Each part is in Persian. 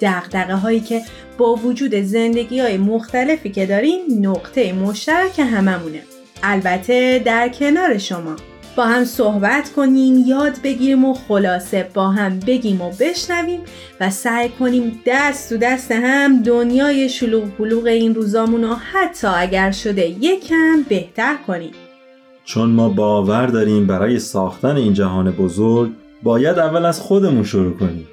دقدقه هایی که با وجود زندگی های مختلفی که داریم نقطه مشترک هممونه. البته در کنار شما. با هم صحبت کنیم یاد بگیریم و خلاصه با هم بگیم و بشنویم و سعی کنیم دست تو دست هم دنیای شلوغ بلوغ این روزامون رو حتی اگر شده یکم بهتر کنیم. چون ما باور داریم برای ساختن این جهان بزرگ باید اول از خودمون شروع کنیم.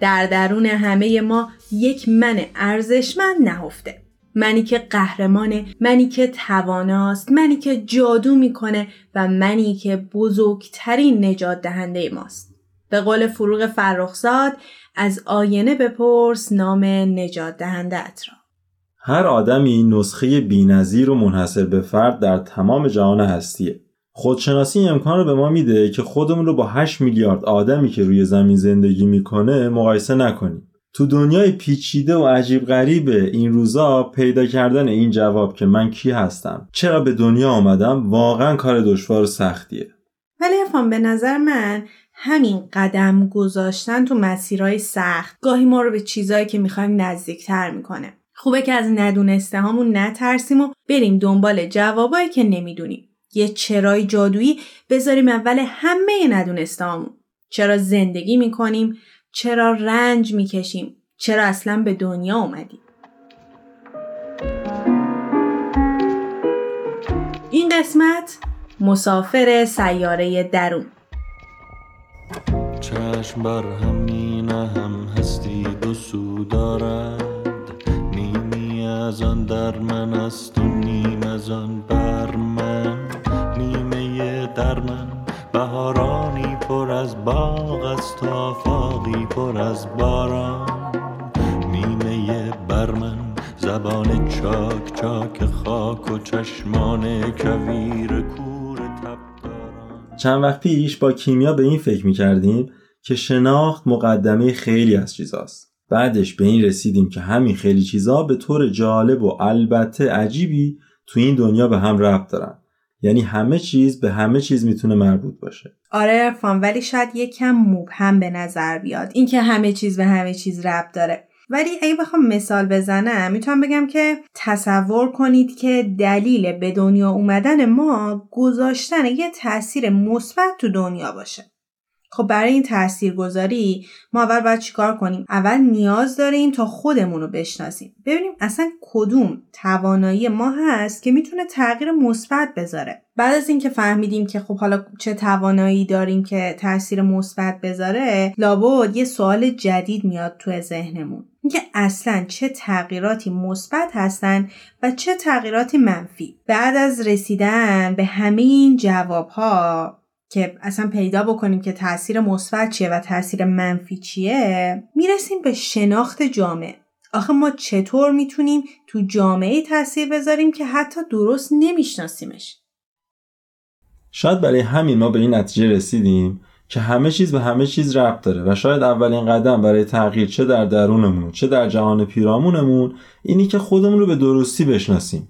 در درون همه ما یک من ارزشمند نهفته. منی که قهرمانه منی که تواناست منی که جادو می‌کنه و منی که بزرگترین نجات دهنده ماست. به قول فروغ فرخزاد از آینه بپرس نام نجات دهنده را. هر آدمی نسخه بینظیر و منحصر به فرد در تمام جهان هستیه. خودشناسی امکان رو به ما میده که خودمون رو با 8 میلیارد آدمی که روی زمین زندگی می‌کنه مقایسه نکنیم. تو دنیای پیچیده و عجیب غریبه این روزا پیدا کردن این جواب که من کی هستم؟ چرا به دنیا آمدم؟ واقعا کار دشوار و سختیه. ولی افهم به نظر من همین قدم گذاشتن تو مسیرهای سخت گاهی ما رو به چیزایی که می‌خوایم نزدیکتر می‌کنه. خوبه که از ندونسته هامون نترسیم و بریم دنبال جوابایی که نمی‌دونیم. یه چرای جادویی بذاریم اول همه ندونستامون. چرا زندگی می‌کنیم چرا رنج می‌کشیم چرا اصلا به دنیا اومدیم. این قسمت مسافر سیاره درون. چشم بر همین هم هستی دو سو دارد. نیمی از آن در من است و نیم از آن بر من. در من. بهارانی پر از باغ است و آفاقی پر از باران. نیمه بر من زبان چاک چاک خاک و چشمان کویر کور تب چند وقت پیش با کیمیا به این فکر می کردیم که شناخت مقدمه خیلی از چیزاست. بعدش به این رسیدیم که همین خیلی چیزا به طور جالب و البته عجیبی تو این دنیا به هم ربط دارن. یعنی همه چیز به همه چیز می‌تونه مربوط باشه. آره ارفان ولی شاید یکم مبهم به نظر بیاد. اینکه همه چیز به همه چیز ربط داره. ولی اگه بخوام مثال بزنم می‌تونم بگم که تصور کنید که دلیل به دنیا اومدن ما گذاشتن یه تاثیر مثبت تو دنیا باشه. خب برای این تاثیرگذاری ما اول باید چیکار کنیم؟ اول نیاز داریم تا خودمون رو بشناسیم. ببینیم اصلا کدوم توانایی ما هست که می‌تونه تغییر مثبت بذاره. بعد از اینکه فهمیدیم که خب حالا چه توانایی داریم که تاثیر مثبت بذاره لابد یه سوال جدید میاد تو ذهنمون. اینکه اصلا چه تغییراتی مثبت هستن و چه تغییراتی منفی. بعد از رسیدن به همه این جواب ها که اصلا پیدا بکنیم که تاثیر مثبت چیه و تاثیر منفی چیه می‌رسیم به شناخت جامعه. آخه ما چطور می‌تونیم تو جامعه تاثیر بذاریم که حتی درست نمیشناسیمش؟ شاید برای همین ما به این نتیجه رسیدیم که همه چیز به همه چیز ربط داره و شاید اولین قدم برای تغییر چه در درونمون چه در جهان پیرامونمون اینی که خودمون رو به درستی بشناسیم.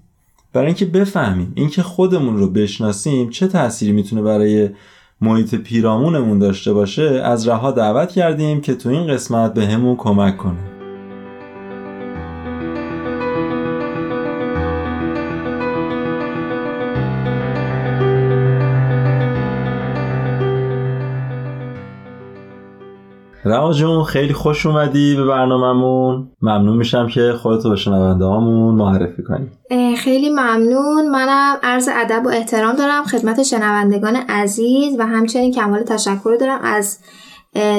برای اینکه بفهمیم اینکه خودمون رو بشناسیم چه تأثیری می‌تونه برای محیط پیرامونمون داشته باشه از رها دعوت کردیم که تو این قسمت به کمک کنه. رها جون خیلی خوش اومدی به برنامهمون. ممنون میشم که خودتو به شنونده هامون معرفی کنی. خیلی ممنون. منم عرض ادب و احترام دارم خدمت شنوندگان عزیز و همچنین کمال تشکر دارم از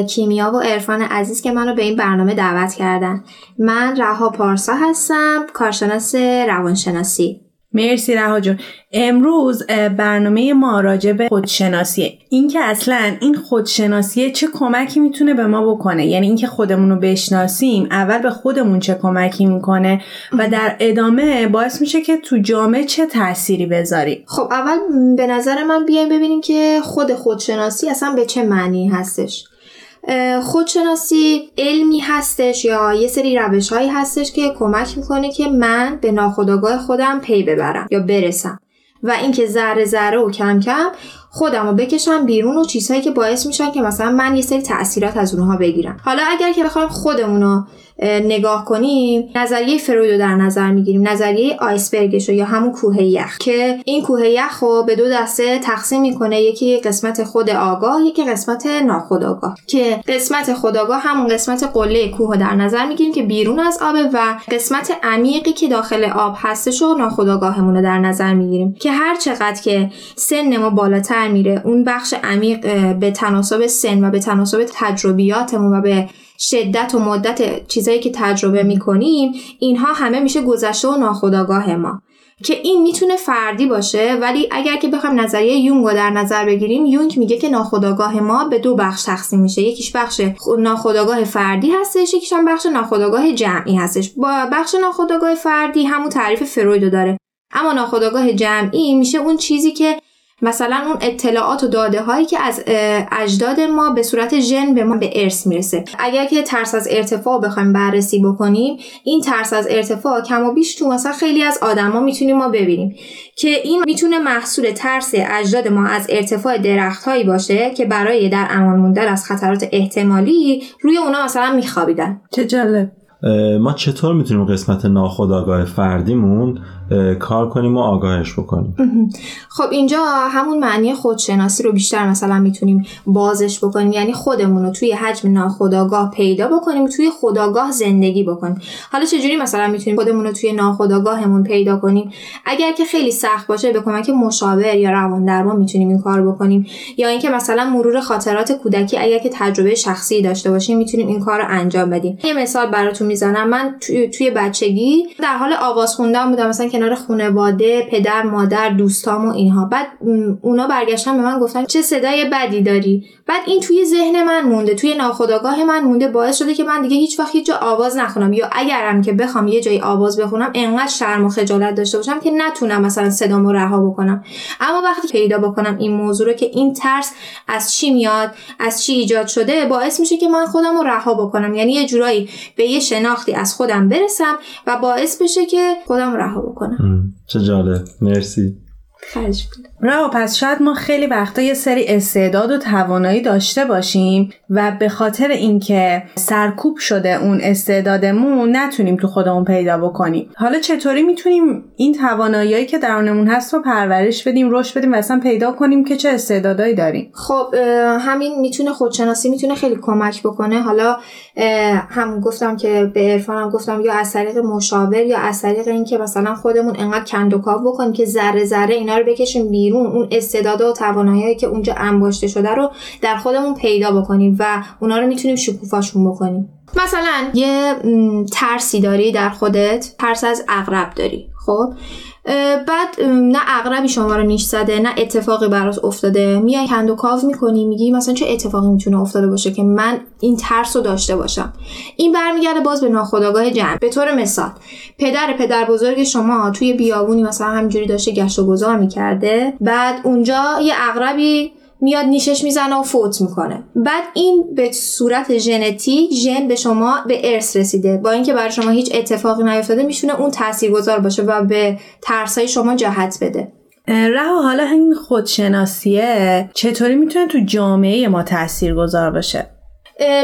کیمیا و عرفان عزیز که منو به این برنامه دعوت کردن. من رها پارسا هستم کارشناس روانشناسی. مرسی رها جون. امروز برنامه ما راجع به خودشناسیه. اینکه اصلا این خودشناسیه چه کمکی می‌تونه به ما بکنه؟ یعنی اینکه خودمون رو بشناسیم اول به خودمون چه کمکی می‌کنه و در ادامه باعث میشه که تو جامعه چه تأثیری بذاری؟ خب اول به نظر من بیایم ببینیم که خود خودشناسی اصلا به چه معنی هستش. خودشناسی علمی هستش یا یه سری روش هایی هستش که کمک می‌کنه که من به ناخودآگاه خودم پی ببرم یا برسم. و اینکه ذره ذره و کم کم خودم رو بکشم بیرون و چیزهایی که باعث میشن که مثلا من یه سری تاثیرات از اونها بگیرم. حالا اگر که بخوایم خودمون رو نگاه کنیم نظریه فروید رو در نظر می‌گیریم. نظریه آیسبرگش یا همون کوه یخ که این کوه یخ رو به دو دسته تقسیم می‌کنه. یکی قسمت خود آگاه یکی قسمت ناخودآگاه. که قسمت خودآگاه همون قسمت قله کوه در نظر می‌گیریم که بیرون از آبه و قسمت عمیقی که داخل آب هستش و ناخودآگاهمون رو در نظر می‌گیریم. که هر چقدر که سن ما بالاتر میره. اون بخش عمیق به تناسب سن و به تناسب تجربیاتمون و به شدت و مدت چیزایی که تجربه می‌کنیم اینها همه میشه گذشته و ناخودآگاه ما. که این می‌تونه فردی باشه ولی اگر که بخوایم نظریه یونگ رو در نظر بگیریم یونگ میگه که ناخودآگاه ما به دو بخش تقسیم میشه. یکیش بخش ناخودآگاه فردی هستش یکیش هم بخش ناخودآگاه جمعی هستش. با بخش ناخودآگاه فردی همون تعریف فروید داره. اما ناخودآگاه جمعی میشه اون چیزی که مثلا اون اطلاعات و داده هایی که از اجداد ما به صورت ژن به ما به ارث می‌رسه. اگر که ترس از ارتفاع بخوایم بررسی بکنیم این ترس از ارتفاع کم و بیش تو مثلا خیلی از آدما می‌تونیم ما ببینیم که این می‌تونه محصول ترس اجداد ما از ارتفاع درخت هایی باشه که برای در امان موندن از خطرات احتمالی روی اونا مثلا میخوابیدن. چه جالب. ما چطور می‌تونیم قسمت ناخودآگاه فردیمون کار کنیم و آگاهش بکنیم. خب اینجا همون معنی خودشناسی رو بیشتر مثلا می‌تونیم بازش بکنیم. یعنی خودمون رو توی حجم ناخودآگاه پیدا بکنیم توی خداگاه زندگی بکنیم. حالا چجوری مثلا می‌تونیم خودمون رو توی ناخودآگاهمون پیدا کنیم؟ اگر که خیلی سخت باشه به کمک مشاور یا روان درمان می‌تونیم این کار بکنیم. یا اینکه مثلا مرور خاطرات کودکی اگر که تجربه شخصی داشته باشیم می‌تونیم این کار رو انجام بدیم. یه مثال براتون می‌زنم. من توی, توی بچگی در حال آواز خوندن بودم. مثلا کنار خانواده پدر مادر دوستام و اینها. بعد اونا برگشتن به من گفتن چه صدای بدی داری؟ بعد این توی ذهن من مونده توی ناخودآگاه من مونده باعث شده که من دیگه هیچ وقت هیچ جا آواز نخونم. یا اگرم که بخوام یه جایی آواز بخونم انقدر شرم و خجالت داشته باشم که نتونم مثلا صدامو رها بکنم. اما وقتی پیدا بکنم این موضوع رو که این ترس از چی میاد از چی ایجاد شده باعث میشه که من خودم رو رها بکنم. یعنی یه جورایی به یه شناختی از خودم برسم و باعث بشه که خودم رها بکنم. چه جالب. مرسی. را پس شاید ما خیلی وقتا یه سری استعداد و توانایی داشته باشیم و به خاطر اینکه سرکوب شده اون استعدادمون نتونیم تو خودمون پیدا بکنیم. حالا چطوری می‌تونیم این توانایی که درونمون هست رو پرورش بدیم رشد بدیم و اصلا پیدا کنیم که چه استعدادایی داریم؟ خب همین می‌تونه خودشناسی می‌تونه خیلی کمک بکنه. حالا هم گفتم که به عرفانم گفتم یا از طریق مشاور یا از طریق اینکه مثلا خودمون انقدر کندوکاو بکنیم که ذره ذره اینا رو بکشیم بیرون. اون استعدادها و توانایی که اونجا انباشته شده رو در خودمون پیدا بکنیم و اونا رو می‌تونیم شکوفاشون بکنیم. مثلا یه ترسی داری در خودت؟ ترس از اغرب داری. خب؟ بعد نه اغربی شما رو نیش زده نه اتفاقی برات افتاده. میای کند و کاو می‌کنی میگی مثلا چه اتفاقی می‌تونه افتاده باشه که من این ترس رو داشته باشم. این برمیگرده باز به ناخودآگاه جمع. به طور مثال پدر پدر بزرگ شما توی بیابونی مثلا همینجوری داشته گشت و گذار می‌کرده بعد اونجا یه اغربی میاد نیشش می‌زنه و فوت می‌کنه. بعد این به صورت ژنتیک ژن به شما به ارث رسیده. با اینکه برای شما هیچ اتفاقی نیفتاده می‌تونه اون تاثیرگذار باشه و به ترسای شما جهت بده. رها حالا این خودشناسیه چطوری می‌تونه تو جامعه ما تاثیرگذار باشه؟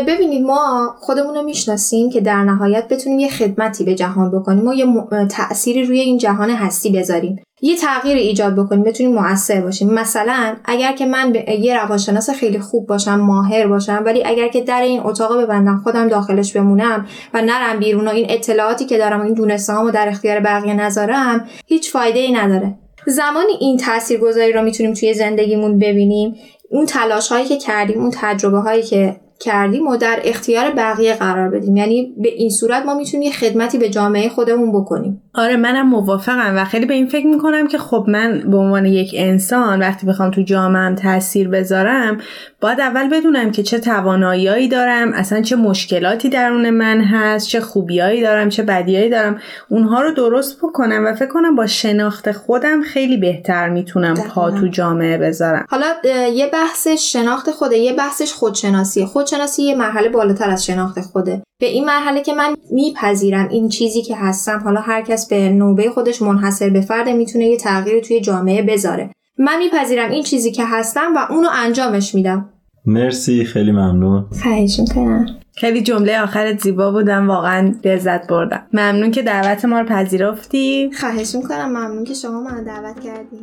ببینید ما خودمون رو می‌شناسیم که در نهایت بتونیم یه خدمتی به جهان بکنیم و یه تأثیری روی این جهان هستی بذاریم. یه تغییر ایجاد بکنیم بتونیم موثر باشیم. مثلا اگر که من یه روانشناس خیلی خوب باشم ماهر باشم ولی اگر که در این اتاق ببندم خودم داخلش بمونم و نرم بیرون و این اطلاعاتی که دارم و این دونستهامو در اختیار بقیه نذارم هیچ فایده ای نداره. زمانی این تاثیرگذاری رو می‌تونیم توی زندگیمون ببینیم اون تلاش هایی که کردیم اون تجربه هایی که کردیم و در اختیار بقیه قرار بدیم. یعنی به این صورت ما می‌تونیم خدمتی به جامعه خودمون بکنیم. آره منم موافقم و خیلی به این فکر می‌کنم که خب من به عنوان یک انسان وقتی بخوام تو جامعهم تاثیر بذارم باید اول بدونم که چه تواناییایی دارم اصلا چه مشکلاتی درون من هست چه خوبیایی دارم چه بدیایی دارم. اونها رو درست بکنم و فکر کنم با شناخت خودم خیلی بهتر می‌تونم پا تو جامعه بذارم. حالا یه بحث شناخت خوده یه بحثش خودشناسیه خودشناسی یه مرحله بالاتر از شناخت خوده. به این مرحله که من میپذیرم این چیزی که هستم حالا هر کس به نوبه خودش منحصر به فرد می‌تونه یه تغییر توی جامعه بذاره. من میپذیرم این چیزی که هستم و اونو انجامش میدم. مرسی خیلی ممنون. خواهش می‌کنم خیلی جمله آخرت زیبا بودم واقعا لذت بردم. ممنون که دعوت ما رو پذیرفتی. خواهش می‌کنم ممنون که شما من دعوت کردی.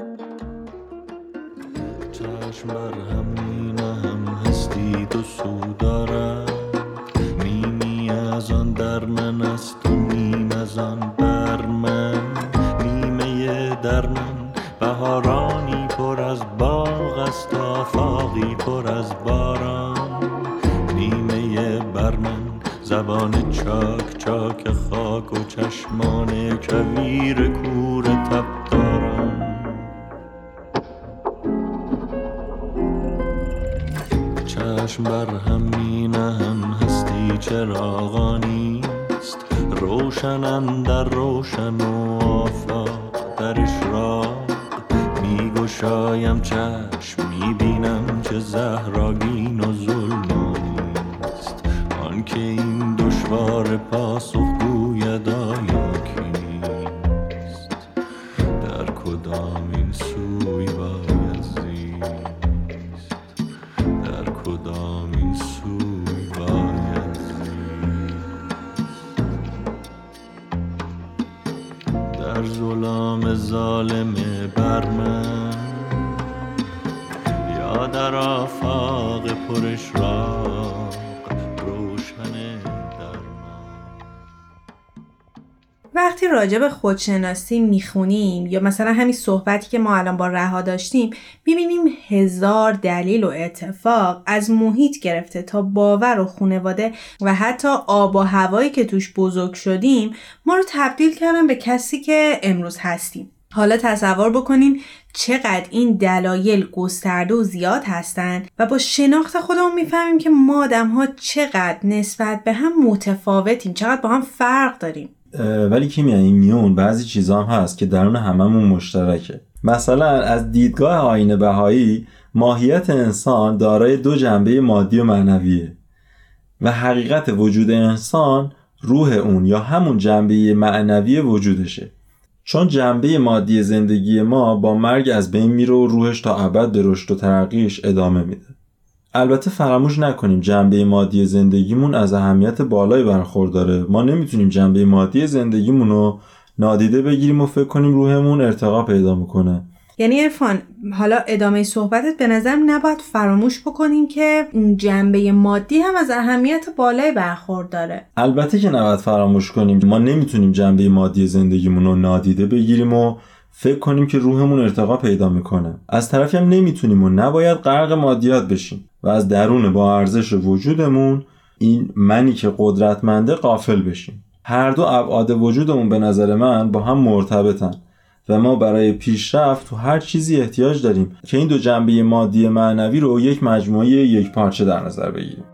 چشم بر هم هم هستی تو سو دارد نیمی از آن در من است و نیم از آن بر من. نیمه در من بهارانی پر از است آفاقی پر از باران. نیمه بر من زبان چاک چاک خاک و چشمان کویر کور تب دارم چشم بر هم می نهم هستی چراغانی است. روشنم در روشن و آفاق در اشراق. می گشایم چشم زهراگین و ظلمانی است. آنکه این دشوار پاسخ گوید آیا کیست؟ در کدام این سوی باید زیست؟ در کدام این سوی باید زیست؟ در ظلام ظالم بر من در آفاق در من وقتی راجع به خودشناسی می‌خونیم یا مثلا همین صحبتی که ما الان با رها داشتیم می‌بینیم هزار دلیل و اتفاق از محیط گرفته تا باور و خانواده و حتی آب و هوایی که توش بزرگ شدیم ما رو تبدیل کردن به کسی که امروز هستیم. حالا تصور بکنین چقدر این دلایل گسترده و زیاد هستن و با شناخت خودمون می‌فهمیم که ما آدم ها چقدر نسبت به هم متفاوتیم چقدر با هم فرق داریم. ولی کیمیا این میون بعضی چیزا هم هست که درون هممون مشترکه. مثلا از دیدگاه آین بهایی ماهیت انسان دارای دو جنبه مادی و معنویه و حقیقت وجود انسان روح اون یا همون جنبه معنوی وجودشه. چون جنبه مادی زندگی ما با مرگ از بین میره و روحش تا ابد به رشد و ترقیش ادامه میده. البته فراموش نکنیم جنبه مادی زندگیمون از اهمیت بالایی برخورداره. ما نمی‌تونیم جنبه مادی زندگیمون رو نادیده بگیریم و فکر کنیم روحمون ارتقا پیدا می‌کنه. یعنی ارفان حالا ادامه صحبتت به نظرم نباید فراموش بکنیم که اون جنبه مادی هم از اهمیت بالای برخورداره البته که نباید فراموش کنیم. ما نمی‌تونیم جنبه مادی زندگیمون رو نادیده بگیریم و فکر کنیم که روحمون ارتقا پیدا می‌کنه. از طرفی هم نمی‌تونیم و نباید غرق مادیات بشیم و از درون با ارزش وجودمون این منی که قدرتمنده قافل بشیم. هر دو ابعاد وجودمون به نظر من با هم مرتبطن. و ما برای پیشرفت تو هر چیزی احتیاج داریم که این دو جنبه مادی معنوی رو یک مجموعه یک پارچه در نظر بگیریم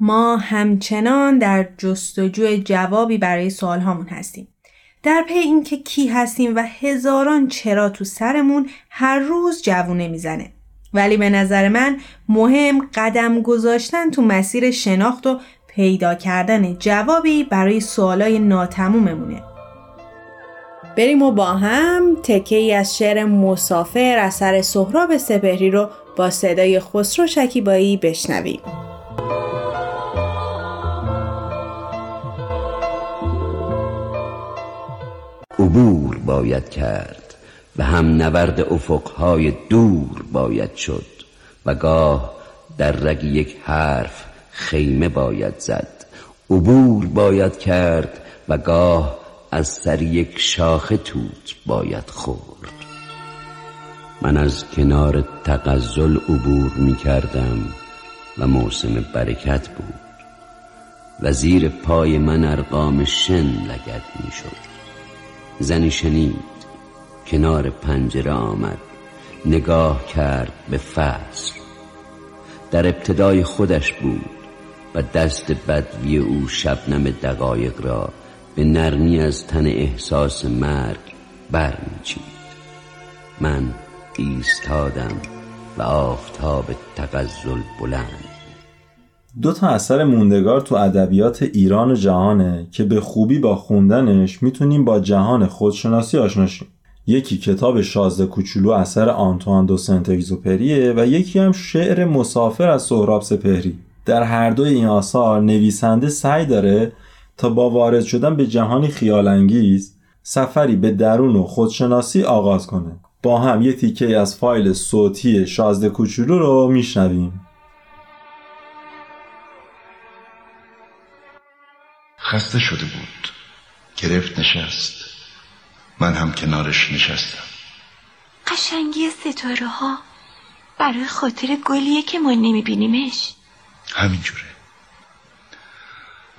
ما همچنان در جستجوی جوابی برای سوال هامون هستیم. در پی اینکه کی هستیم و هزاران چرا تو سرمون هر روز جوونه می‌زنه. ولی به نظر من مهم قدم گذاشتن تو مسیر شناخت و پیدا کردن جوابی برای سوالای ناتموممونه. بریم و با هم تکه ای از شعر مسافر اثر سهراب سپهری رو با صدای خسرو شکیبایی بشنویم. عبور باید کرد و هم نورد افقهای دور باید شد و گاه در رگ یک حرف خیمه باید زد. عبور باید کرد و گاه از سر یک شاخه توت باید خورد. من از کنار تغزل عبور می کردم و موسم برکت بود. و زیر پای من ارقام شن لگد می شد. زنی شنید کنار پنجره آمد نگاه کرد به فصل. در ابتدای خودش بود و دست بدوی او شبنم دقایق را به نرمی از تن احساس مرگ برمیچید. من ایستادم و آفتاب تغزل بلند دو تا اثر موندگار تو ادبیات ایران و جهانه که به خوبی با خوندنش می‌تونیم با جهان خودشناسی آشنا شیم. یکی کتاب شازده کوچولو اثر آنتوان دو سنت و یکی هم شعر مسافر از سهراب سپهری. در هر دوی این آثار نویسنده سعی داره تا با وارد شدن به جهانی خیالانگیز سفری به درون و خودشناسی آغاز کنه. با هم یه تیکه از فایل صوتی شازده کوچولو رو میشنویم. خسته شده بود. گرفت نشست. من هم کنارش نشستم. قشنگی ستاره ها برای خاطر گلیه که ما نمیبینیمش. همینجوره.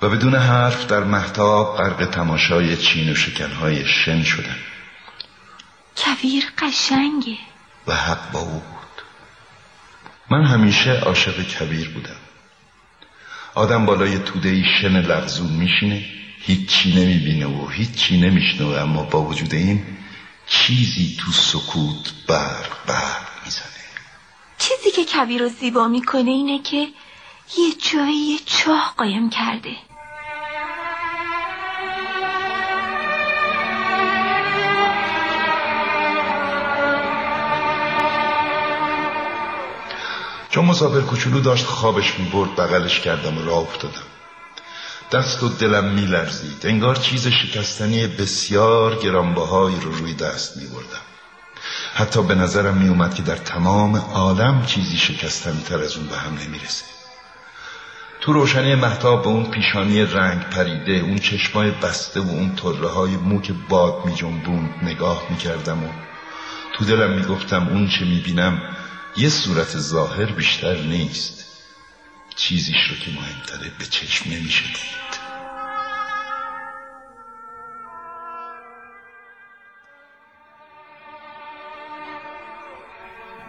و بدون حرف در محتاب غرق تماشای چین و شکنهای شن شدم. کویر قشنگه. و حق با او بود. من همیشه عاشق کبیر بودم. آدم بالای توده شن لغزون میشینه هیچی نمی‌بینه و هیچی نمیشنوه اما با وجود این چیزی تو سکوت برق برق می‌زنه. چیزی که کویر رو زیبا می‌کنه اینه که یه جایی یه چاه قایم کرده. چون مسافر کوچولو داشت خوابش می‌برد بغلش کردم و راه افتادم. دست و دلم میلرزید. انگار چیز شکستنی بسیار گرانبهایی رو روی دست میبردم. حتی به نظرم میومد که در تمام عالم چیزی شکستنی تر از اون به هم نمی‌رسه. تو روشنی محتاب به اون پیشانی رنگ پریده اون چشمای بسته و اون طره های مو که باد می جنبوند نگاه می کردم و تو دلم می گفتم اون چه می بینم یه صورت ظاهر بیشتر نیست. چیزیش رو که مهمتره به چشم نمیشه دید.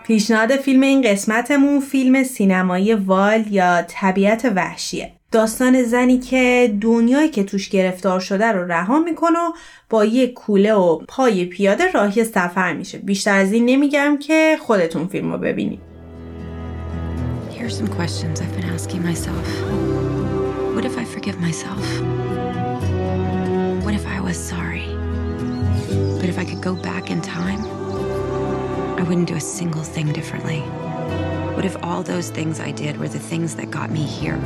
پیشنهاد فیلم این قسمتمون فیلم سینمایی وال یا طبیعت وحشیه. داستان زنی که دنیایی که توش گرفتار شده رو رها می‌کنه و با یه کوله و پای پیاده راهی سفر میشه بیشتر از این نمیگم که خودتون فیلم رو ببینید Here's some questions I've been asking myself. What if I forgive myself? What if I was sorry? But if I could go back in time, I wouldn't do a single thing differently. What if all those things I did were the things that got me here?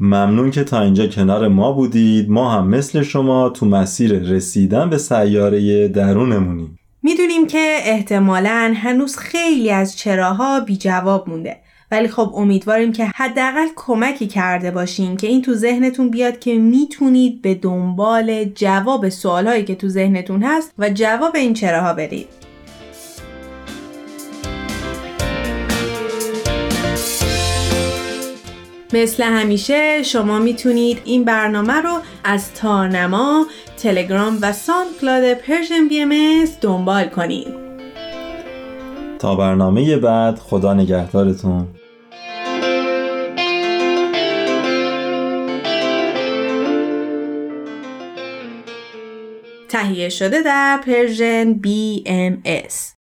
ممنون که تا اینجا کنار ما بودید. ما هم مثل شما تو مسیر رسیدن به سیاره درونمونیم. می‌دونیم که احتمالا هنوز خیلی از چراها بی جواب مونده. ولی خب امیدواریم که حداقل کمکی کرده باشیم که این تو ذهنتون بیاد که می‌تونید به دنبال جواب سوالهایی که تو ذهنتون هست و جواب این چراها برید. مثل همیشه شما می‌تونید این برنامه رو از تارنما، تلگرام و SoundCloud Persian BMS دنبال کنید. تا برنامه بعد خدا نگهدارتون تهیه شده در Persian BMS